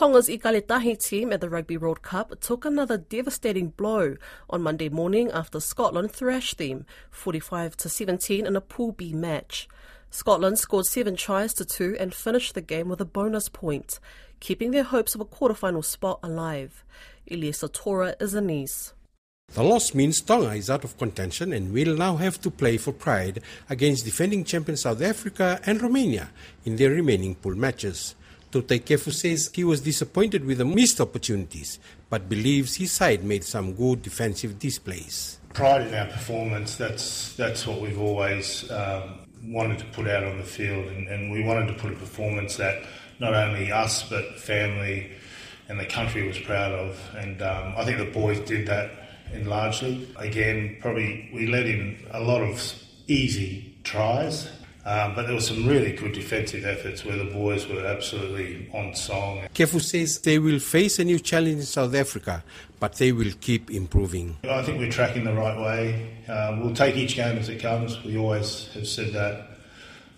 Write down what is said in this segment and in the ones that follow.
Tonga's Ikale Tahi team at the Rugby World Cup took another devastating blow on Monday morning after Scotland thrashed them 45 to 17 in a Pool B match. Scotland scored seven tries to two and finished the game with a bonus point, keeping their hopes of a quarter-final spot alive. Iliesa Tora is a niece. The loss means Tonga is out of contention and will now have to play for pride against defending champion South Africa and Romania in their remaining pool matches. Toutai Kefu says he was disappointed with the missed opportunities, but believes his side made some good defensive displays. Pride in our performance, that's, that's what we've always um, wanted to put out on the field, and, and we wanted to put a performance that not only us, but family and the country was proud of. And um, I think the boys did that in largely. Again, probably we let in a lot of easy tries, um, but there were some really good defensive efforts where the boys were absolutely on song. Kefu says they will face a new challenge in South Africa, but they will keep improving. I think we're tracking the right way. Uh, we'll take each game as it comes. We always have said that.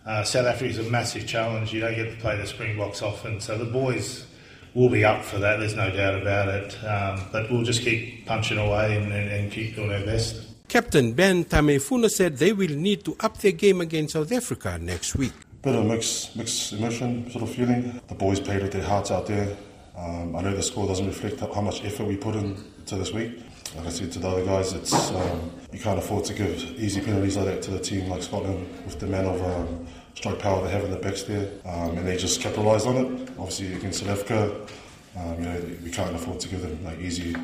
Uh, South Africa is a massive challenge. You don't get to play the Springboks often, so the boys we'll be up for that. There's no doubt about it. Um, but we'll just keep punching away and, and keep doing our best. Captain Ben Tameifuna said they will need to up their game against South Africa next week. Bit of mixed, mixed emotion sort of feeling. The boys played with their hearts out there. Um, I know the score doesn't reflect how much effort we put in to this week. Like I said to the other guys, it's um, you can't afford to give easy penalties like that to the team like Scotland with the man of um, stroke power they have in the backs there, um, and they just capitalised on it. Obviously against South Africa, um, you know we can't afford to give them like easy.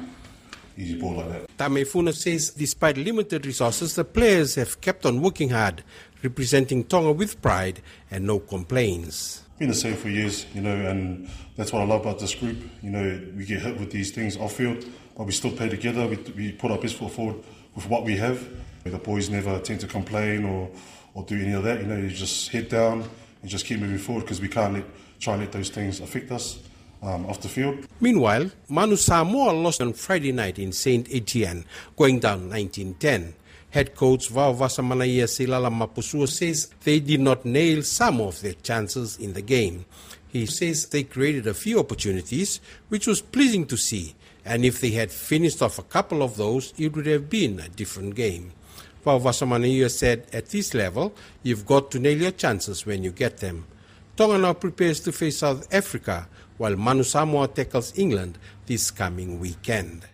Easy ball like that. Tameifuna says despite limited resources, the players have kept on working hard, representing Tonga with pride and no complaints. Been the same for years, you know, and that's what I love about this group. You know, we get hit with these things off field, but we still play together. We, we put our best foot forward with what we have. The boys never tend to complain or or do any of that. You know, you just head down and just keep moving forward because we can't let, try and let those things affect us. Um, off the field. Meanwhile, Manu Samoa lost on Friday night in Saint Etienne, going down 1910. Head coach Vaovasamanaia Seilala Mapusua says they did not nail some of their chances in the game. He says they created a few opportunities, which was pleasing to see, and if they had finished off a couple of those, it would have been a different game. Vaovasamanaia said, at this level, you've got to nail your chances when you get them. Tonga now prepares to face South Africa, while Manu Samoa tackles England this coming weekend.